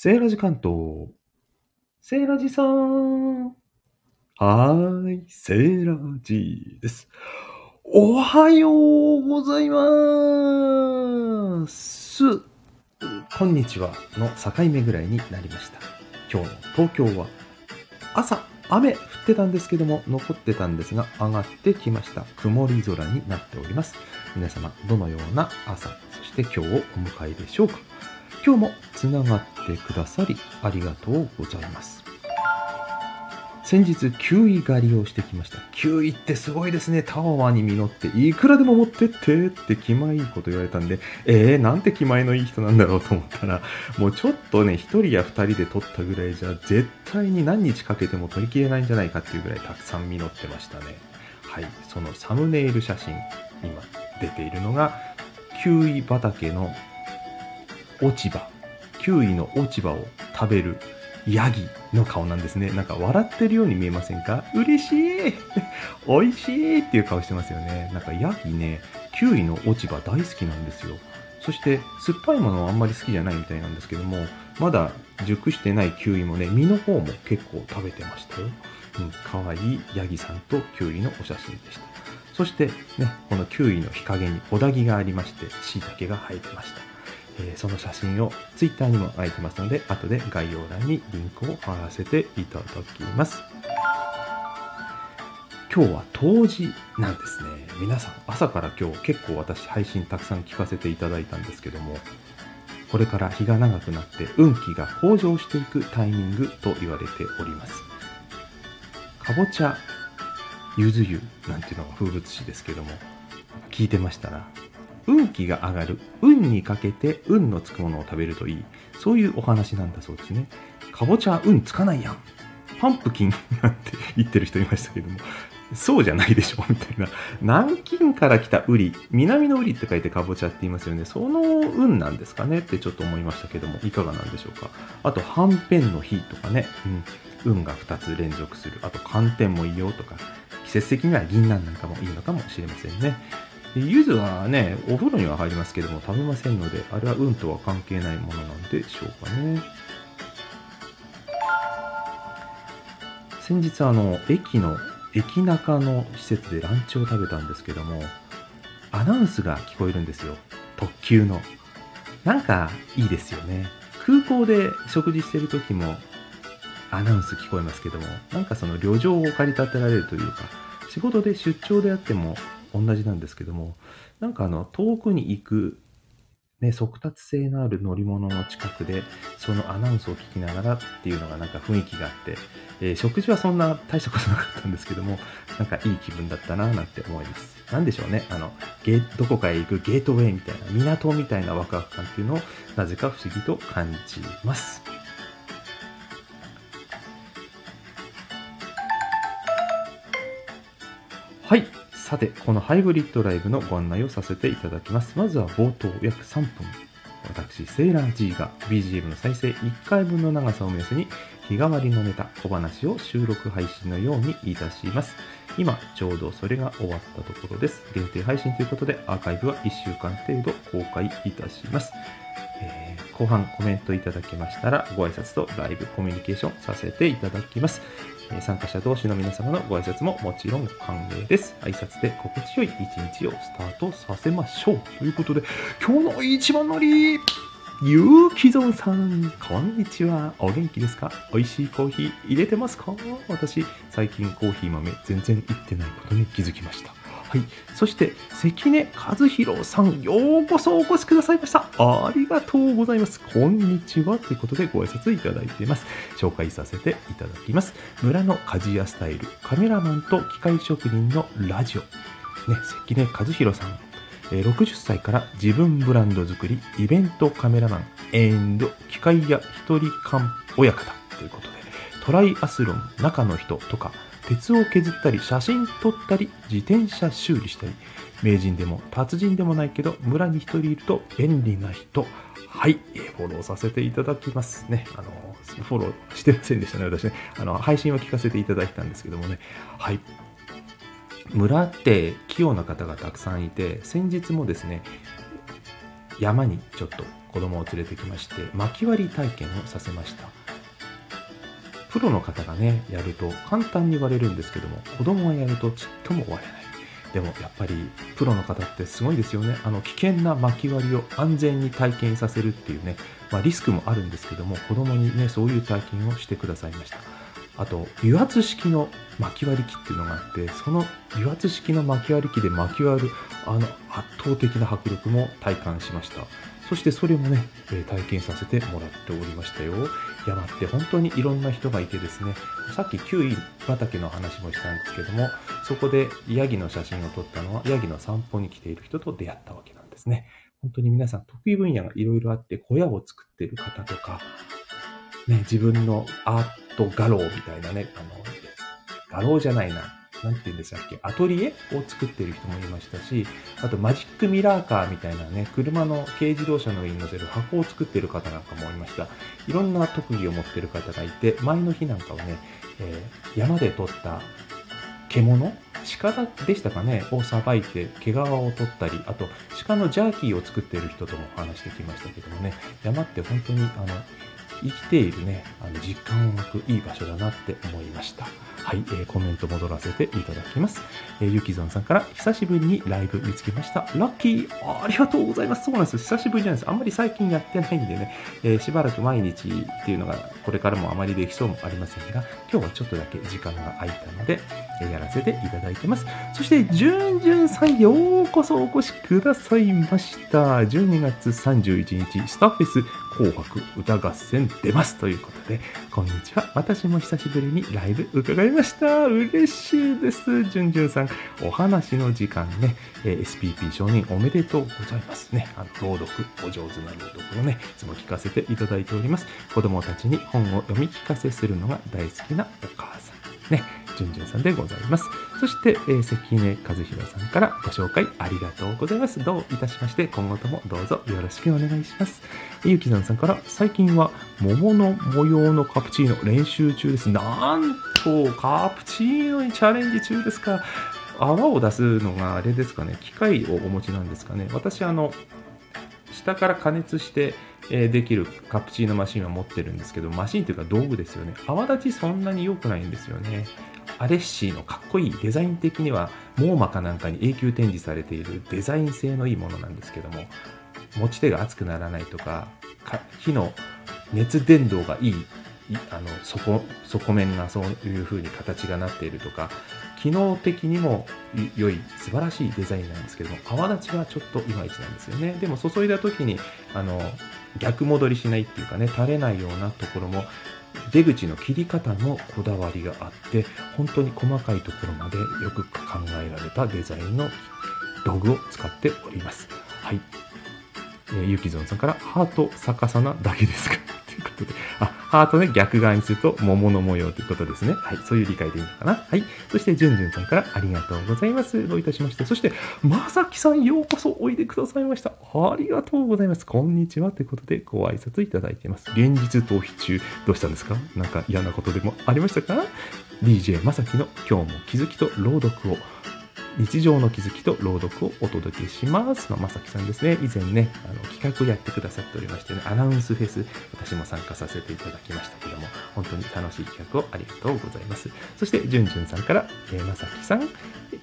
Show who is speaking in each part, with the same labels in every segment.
Speaker 1: セーラジ関東。セーラジさん。はーい、セーラジです。おはようございます。こんにちはの境目ぐらいになりました。今日の東京は朝雨降ってたんですけども残ってたんですが上がってきました。曇り空になっております。皆様どのような朝、そして今日をお迎えでしょうか。今日もつながってくださりありがとうございます。先日、キウイ狩りをしてきました。キウイってすごいですね。タワーに実って、いくらでも持ってってって気前いいこと言われたんで、えー、なんて気前のいい人なんだろうと思ったら、もうちょっとね、一人や二人で撮ったぐらいじゃ、絶対に何日かけても撮りきれないんじゃないかっていうぐらいたくさん実ってましたね。はい、そのサムネイル写真、今出ているのが、キウイ畑の落ち葉、キウイの落ち葉を食べるヤギの顔なんですね。なんか笑ってるように見えませんか？嬉しい 美味しいっていう顔してますよね。なんかヤギね、キウイの落ち葉大好きなんですよ。そして酸っぱいものはあんまり好きじゃないみたいなんですけども、まだ熟してないキウイもね、実の方も結構食べてましたよ。うん、かわいいヤギさんとキウイのお写真でした。そしてね、このキウイの日陰に小ダギがありまして、椎茸が生えてました。えその写真を Twitter にも書いてますので、後で概要欄にリンクを貼らせていただきます。今日は冬至なんですね。皆さん、朝から今日結構私配信たくさん聞かせていただいたんですけども、これから日が長くなって運気が向上していくタイミングと言われております。かぼちゃ、ゆず湯なんていうのが風物詩ですけども、聞いてましたら、運気が上がる、運にかけて運のつくものを食べるといい、そういうお話なんだそうですね。かぼちゃ運つかないやん。パンプキンなんて言ってる人いましたけども、そうじゃないでしょみたいな。南京から来たウリ、南のウリって書いてかぼちゃって言いますよね。その運なんですかね？ってちょっと思いましたけども、いかがなんでしょうか？あと、はんぺんの日とかね、うん、運が2つ連続する。あと、寒天もいいよとか、季節的には銀杏なんかもいいのかもしれませんね。で柚子はね、お風呂には入りますけども食べませんので、あれは運とは関係ないものなんでしょうかね。先日あの、駅の、駅中の施設でランチを食べたんですけども、アナウンスが聞こえるんですよ。特急の。なんかいいですよね。空港で食事してる時もアナウンス聞こえますけども、なんかその旅情を駆り立てられるというか、仕事で出張であっても同じなんですけども、なんかあの、遠くに行く、ね、速達性のある乗り物の近くで、そのアナウンスを聞きながらっていうのがなんか雰囲気があって、えー食事はそんな大したことなかったんですけども、なんかいい気分だったななんて思います。なんでしょうね、あの、ゲどこかへ行くゲートウェイみたいな、港みたいなワクワク感っていうのを、なぜか不思議と感じます。はい。さて、このハイブリッドライブのご案内をさせていただきます。まずは冒頭約3分。私、セーラー G が BGM の再生1回分の長さを目安に日替わりのネタ、小話を収録配信のようにいたします。今、ちょうどそれが終わったところです。限定配信ということで、アーカイブは1週間程度公開いたします。え後半コメントいただけましたら、ご挨拶とライブコミュニケーションさせていただきます。え参加者同士の皆様のご挨拶ももちろん歓迎です。挨拶で心地よい一日をスタートさせましょう。ということで、今日の一番乗り、ゆうきぞんさん、こんにちは。お元気ですか？美味しいコーヒー入れてますか？私、最近コーヒー豆全然いってないことに気づきました。はい。そして、関根和弘さん、ようこそお越しくださいました。ありがとうございます。こんにちは。ということでご挨拶いただいています。紹介させていただきます。村の鍛冶屋スタイル、カメラマンと機械職人のラジオ。ね、関根和弘さん。60歳から自分ブランド作り、イベントカメラマン、エンド、機械屋一人館親方ということで、トライアスロン、中の人とか、鉄を削ったり、写真撮ったり、自転車修理したり、名人でも達人でもないけど、村に一人いると便利な人。はい、えーフォローさせていただきますね。あの、フォローしてませんでしたね、私ね。あの、配信は聞かせていただいたんですけどもね。はい。村って器用な方がたくさんいて、先日もですね、山にちょっと子供を連れてきまして薪割り体験をさせましたプロの方がねやると簡単に割れるんですけども子供がやるとちっとも割れない。でもやっぱりプロの方ってすごいですよね。あの危険な薪割りを安全に体験させるっていうね、まあ、リスクもあるんですけども子供にねそういう体験をしてくださいました。あと油圧式の薪割り機っていうのがあってその油圧式の薪割り機で薪割るあの圧倒的な迫力も体感しました。そしてそれもね、え体験させてもらっておりましたよ。山って本当にいろんな人がいてですね、さっきキウイ畑の話もしたんですけども、そこでヤギの写真を撮ったのは、ヤギの散歩に来ている人と出会ったわけなんですね。本当に皆さん得意分野がいろいろあって、小屋を作ってる方とか、ね、自分のアート画廊みたいなね、あの、画廊じゃないな、なんて言うんでしたっけ、アトリエを作ってる人もいましたし、あとマジックミラーカーみたいなね、車の軽自動車の上に乗せる箱を作ってる方なんかもいました。いろんな特技を持ってる方がいて、前の日なんかはね、えー、山で取った獣？鹿でしたかね？をさばいて毛皮を取ったり、あと鹿のジャーキーを作っている人とも話してきましたけどもね、山って本当にあの生きているね、あの実感を湧くいい場所だなって思いました。はい、えー、コメント戻らせていただきます。えー、ゆきぞんさんから、久しぶりにライブ見つけました。ラッキーありがとうございます。そうなんです。久しぶりなんです。あんまり最近やってないんでね、えー、しばらく毎日っていうのが、これからもあまりできそうもありませんが、今日はちょっとだけ時間が空いたので、えー、やらせていただいてます。そして、じゅんじゅんさん、ようこそお越しくださいました。12月31日、スタッフェス紅白歌合戦出ますということで、こんにちは。私も久しぶりにライブ伺いました。嬉しいです。じゅんじゅんさん、お話の時間ね、えー、SPP 承認おめでとうございますね。あの、朗読、お上手な朗読をね、いつも聞かせていただいております。子供たちに本を読み聞かせするのが大好きなお母さん。ね、じゅんじゅんさんでございます。そして、えー、関根和弘さんからご紹介ありがとうございます。どういたしまして、今後ともどうぞよろしくお願いします。ゆきざんさんから、最近は桃の模様のカプチーノ練習中です。なんと、カプチーノにチャレンジ中ですか。泡を出すのがあれですかね、機械をお持ちなんですかね。私、あの、下から加熱して、えできるカプチーノマシンは持ってるんですけど、マシンというか道具ですよね。泡立ちそんなに良くないんですよね。アレッシーのかっこいいデザイン的にはモーマかなんかに永久展示されているデザイン性のいいものなんですけども持ち手が熱くならないとか火の熱伝導がいいあの底底面がそういう風に形がなっているとか機能的にも良い素晴らしいデザインなんですけども泡立ちがちょっといまいちなんですよね。でも注いだ時にあの逆戻りしないっていうかね垂れないようなところも出口の切り方のこだわりがあって本当に細かいところまでよく考えられたデザインの道具を使っております。はい。えー、ゆきぞんさんからハート逆さなだけですかことで、あ、ハートね、逆側にすると桃の模様ということですね。はい。そういう理解でいいのかな。はい。そして、じゅんじゅんさんからありがとうございます。どういたしまして。そして、まさきさんようこそおいでくださいました。ありがとうございます。こんにちは。ということで、ご挨拶いただいています。現実逃避中、どうしたんですか？なんか嫌なことでもありましたか ?DJ まさきの今日も気づきと朗読を日常の気づきと朗読をお届けしますのまさきさんですね。以前ね、あの企画をやってくださっておりましてね、アナウンスフェス、私も参加させていただきましたけども、本当に楽しい企画をありがとうございます。そして、じゅんじゅんさんから、えー、まさきさん、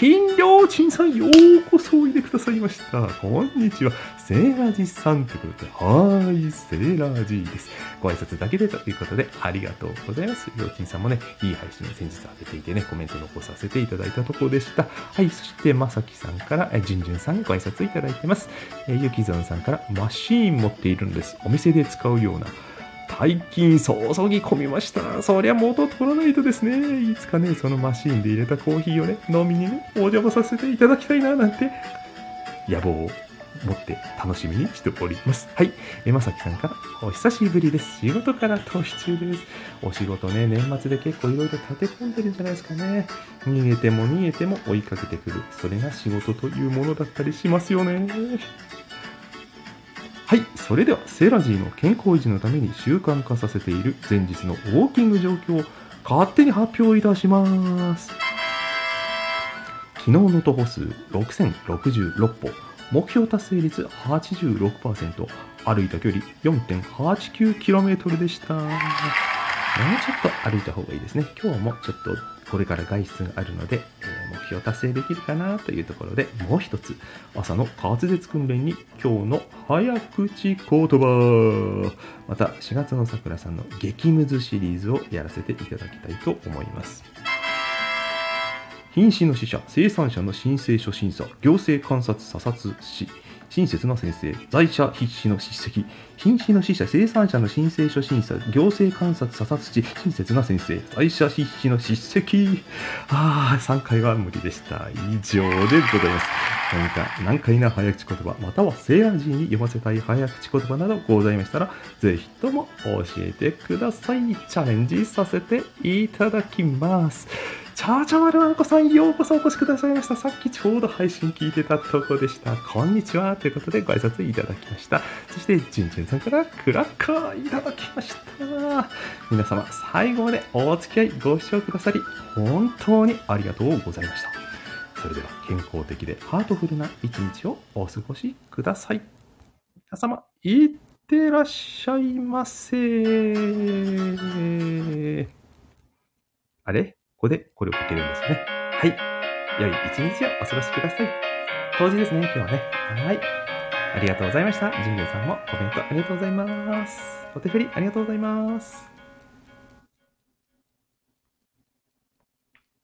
Speaker 1: 金良鎮さん、ようこそおいでくださいました。こんにちは。セーラージさんということで、はーい、セーラージです。ご挨拶だけでということで、ありがとうございます。りょうちんさんもね、いい配信を先日上げていてね、コメント残させていただいたところでした。はい、そして、まさきさんから、じゅんじゅんさんご挨拶いただいてます。えゆきぞんさんから、マシーン持っているんです。お店で使うような。大金注ぎ込みました。そりゃ元取らないとですね。いつかね、そのマシーンで入れたコーヒーをね、飲みにね、お邪魔させていただきたいな、なんて、野望を持って楽しみにしております。はい。えまさきさんから、お久しぶりです。仕事から投資中です。お仕事ね、年末で結構いろいろ立て込んでるんじゃないですかね。逃げても逃げても追いかけてくる。それが仕事というものだったりしますよね。はい。それでは、セラジーの健康維持のために習慣化させている前日のウォーキング状況を勝手に発表いたします。昨日の徒歩数6066歩。目標達成率86%、歩いた距離 4.89km でした。もうちょっと歩いた方がいいですね。今日もちょっとこれから外出があるので、えー目標達成できるかなというところで、もう一つ、朝の滑舌訓練に今日の早口言葉。また、4月の桜さんの激ムズシリーズをやらせていただきたいと思います。瀕死の死者、生産者の申請書審査、行政観察査察士、親切な先生、在者必死の叱責、瀕死の死者、生産者の申請書審査、行政観察査察士、親切な先生、在者必死の叱責。ああ、3回は無理でした。以上でございます。何か難解な早口言葉、またはセーラー G に読ませたい早口言葉などございましたら、ぜひとも教えてください。チャレンジさせていただきます。チャーチャマルワンコさん、ようこそお越しくださいました。さっきちょうど配信聞いてたとこでした。こんにちは。ということでご挨拶いただきました。そして、ジュンジュンさんからクラッカーいただきました。皆様、最後までお付き合いご視聴くださり、本当にありがとうございました。それでは、健康的でハートフルな一日をお過ごしください。皆様、いってらっしゃいませ。あれ？ここでこれをかけるんですね。はい。良い一日をお過ごしください。当時ですね、今日はね。はい。ありがとうございました。ジンベエさんもコメントありがとうございます。お手振りありがとうございます。